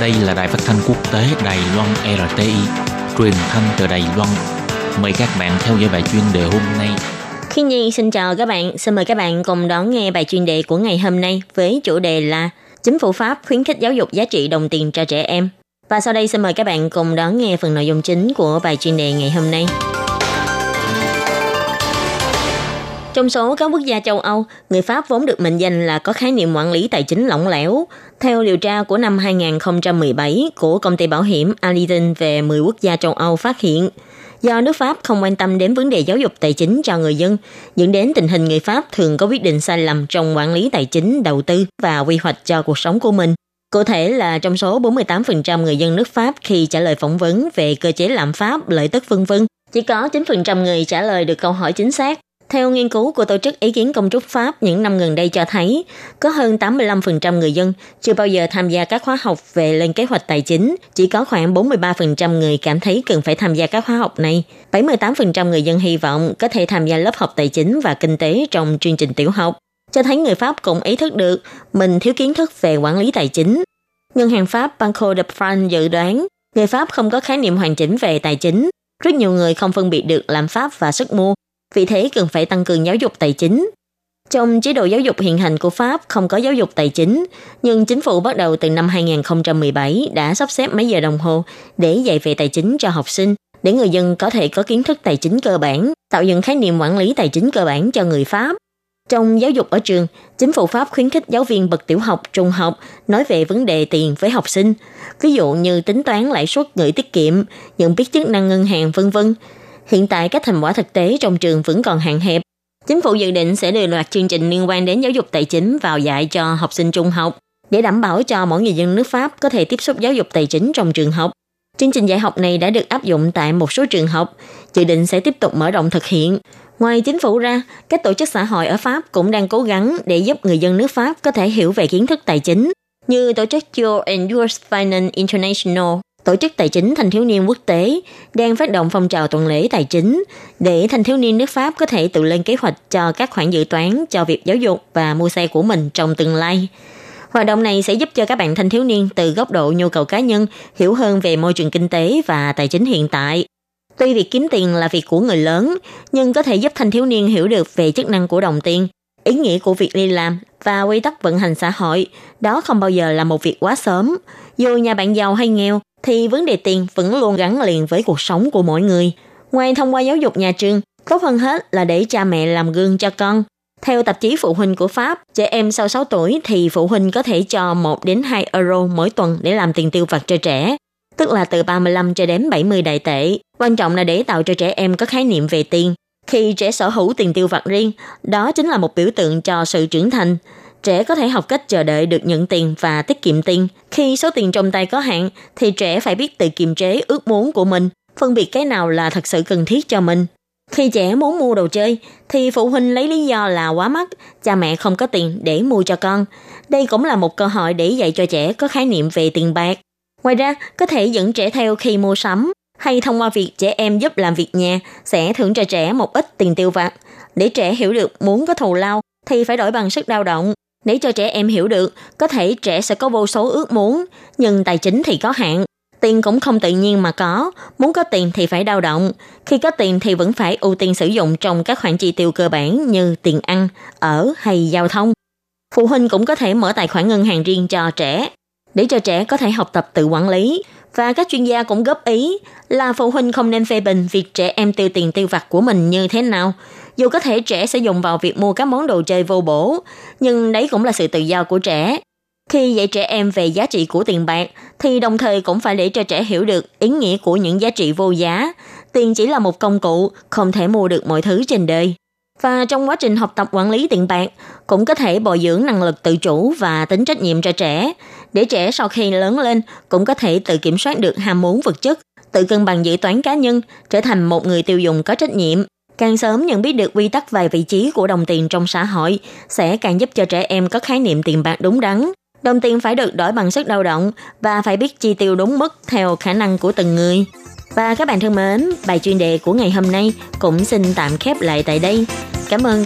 Đây là đài phát thanh quốc tế Đài Loan RTI, truyền thanh từ Đài Loan. Mời các bạn theo dõi bài chuyên đề hôm nay. Khi Nhi xin chào các bạn, xin mời các bạn cùng đón nghe bài chuyên đề của ngày hôm nay với chủ đề là Chính phủ Pháp khuyến khích giáo dục giá trị đồng tiền cho trẻ em. Và sau đây xin mời các bạn cùng đón nghe phần nội dung chính của bài chuyên đề ngày hôm nay. Trong số các quốc gia châu Âu, người Pháp vốn được mệnh danh là có khái niệm quản lý tài chính lỏng lẻo. Theo điều tra của năm 2017 của công ty bảo hiểm Allianz về 10 quốc gia châu Âu phát hiện, do nước Pháp không quan tâm đến vấn đề giáo dục tài chính cho người dân, dẫn đến tình hình người Pháp thường có quyết định sai lầm trong quản lý tài chính, đầu tư và quy hoạch cho cuộc sống của mình. Cụ thể là trong số 48% người dân nước Pháp khi trả lời phỏng vấn về cơ chế lạm phát, lợi tức vân vân, chỉ có 9% người trả lời được câu hỏi chính xác. Theo nghiên cứu của Tổ chức Ý kiến Công trúc Pháp những năm gần đây cho thấy, có hơn 85% người dân chưa bao giờ tham gia các khóa học về lên kế hoạch tài chính, chỉ có khoảng 43% người cảm thấy cần phải tham gia các khóa học này. 78% người dân hy vọng có thể tham gia lớp học tài chính và kinh tế trong chương trình tiểu học, cho thấy người Pháp cũng ý thức được mình thiếu kiến thức về quản lý tài chính. Ngân hàng Pháp Banco de France dự đoán người Pháp không có khái niệm hoàn chỉnh về tài chính. Rất nhiều người không phân biệt được lạm phát và sức mua vì thế cần phải tăng cường giáo dục tài chính. Trong chế độ giáo dục hiện hành của Pháp không có giáo dục tài chính, nhưng chính phủ bắt đầu từ năm 2017 đã sắp xếp mấy giờ đồng hồ để dạy về tài chính cho học sinh, để người dân có thể có kiến thức tài chính cơ bản, tạo dựng khái niệm quản lý tài chính cơ bản cho người Pháp. Trong giáo dục ở trường, chính phủ Pháp khuyến khích giáo viên bậc tiểu học, trung học nói về vấn đề tiền với học sinh, ví dụ như tính toán lãi suất gửi tiết kiệm, nhận biết chức năng ngân hàng vân vân Hiện tại các thành quả thực tế trong trường vẫn còn hạn hẹp. Chính phủ dự định sẽ đưa loạt chương trình liên quan đến giáo dục tài chính vào dạy cho học sinh trung học để đảm bảo cho mỗi người dân nước Pháp có thể tiếp xúc giáo dục tài chính trong trường học. Chương trình dạy học này đã được áp dụng tại một số trường học, dự định sẽ tiếp tục mở rộng thực hiện. Ngoài chính phủ ra, các tổ chức xã hội ở Pháp cũng đang cố gắng để giúp người dân nước Pháp có thể hiểu về kiến thức tài chính, như tổ chức Your and Yours Finance International Tổ chức Tài chính Thanh thiếu niên quốc tế đang phát động phong trào tuần lễ tài chính để thanh thiếu niên nước Pháp có thể tự lên kế hoạch cho các khoản dự toán cho việc giáo dục và mua xe của mình trong tương lai. Hoạt động này sẽ giúp cho các bạn thanh thiếu niên từ góc độ nhu cầu cá nhân hiểu hơn về môi trường kinh tế và tài chính hiện tại. Tuy việc kiếm tiền là việc của người lớn, nhưng có thể giúp thanh thiếu niên hiểu được về chức năng của đồng tiền, ý nghĩa của việc đi làm và quy tắc vận hành xã hội. Đó không bao giờ là một việc quá sớm. Dù nhà bạn giàu hay nghèo, thì vấn đề tiền vẫn luôn gắn liền với cuộc sống của mỗi người. Ngoài thông qua giáo dục nhà trường, tốt hơn hết là để cha mẹ làm gương cho con. Theo tạp chí phụ huynh của Pháp, trẻ em sau 6 tuổi thì phụ huynh có thể cho 1 đến 2 euro mỗi tuần để làm tiền tiêu vặt cho trẻ, tức là từ 35 cho đến 70 đại tệ. Quan trọng là để tạo cho trẻ em có khái niệm về tiền. Khi trẻ sở hữu tiền tiêu vặt riêng, đó chính là một biểu tượng cho sự trưởng thành trẻ có thể học cách chờ đợi được nhận tiền và tiết kiệm tiền. Khi số tiền trong tay có hạn, thì trẻ phải biết tự kiềm chế ước muốn của mình, phân biệt cái nào là thật sự cần thiết cho mình. Khi trẻ muốn mua đồ chơi, thì phụ huynh lấy lý do là quá mắc, cha mẹ không có tiền để mua cho con. Đây cũng là một cơ hội để dạy cho trẻ có khái niệm về tiền bạc. Ngoài ra, có thể dẫn trẻ theo khi mua sắm, hay thông qua việc trẻ em giúp làm việc nhà sẽ thưởng cho trẻ một ít tiền tiêu vặt. Để trẻ hiểu được muốn có thù lao thì phải đổi bằng sức lao động, để cho trẻ em hiểu được, có thể trẻ sẽ có vô số ước muốn, nhưng tài chính thì có hạn. Tiền cũng không tự nhiên mà có, muốn có tiền thì phải đau động. Khi có tiền thì vẫn phải ưu tiên sử dụng trong các khoản chi tiêu cơ bản như tiền ăn, ở hay giao thông. Phụ huynh cũng có thể mở tài khoản ngân hàng riêng cho trẻ, để cho trẻ có thể học tập tự quản lý. Và các chuyên gia cũng góp ý là phụ huynh không nên phê bình việc trẻ em tiêu tiền tiêu vặt của mình như thế nào, dù có thể trẻ sẽ dùng vào việc mua các món đồ chơi vô bổ, nhưng đấy cũng là sự tự do của trẻ. Khi dạy trẻ em về giá trị của tiền bạc, thì đồng thời cũng phải để cho trẻ hiểu được ý nghĩa của những giá trị vô giá. Tiền chỉ là một công cụ, không thể mua được mọi thứ trên đời. Và trong quá trình học tập quản lý tiền bạc, cũng có thể bồi dưỡng năng lực tự chủ và tính trách nhiệm cho trẻ, để trẻ sau khi lớn lên cũng có thể tự kiểm soát được ham muốn vật chất, tự cân bằng dự toán cá nhân, trở thành một người tiêu dùng có trách nhiệm. Càng sớm nhận biết được quy tắc về vị trí của đồng tiền trong xã hội sẽ càng giúp cho trẻ em có khái niệm tiền bạc đúng đắn. Đồng tiền phải được đổi bằng sức lao động và phải biết chi tiêu đúng mức theo khả năng của từng người. Và các bạn thân mến, bài chuyên đề của ngày hôm nay cũng xin tạm khép lại tại đây. Cảm ơn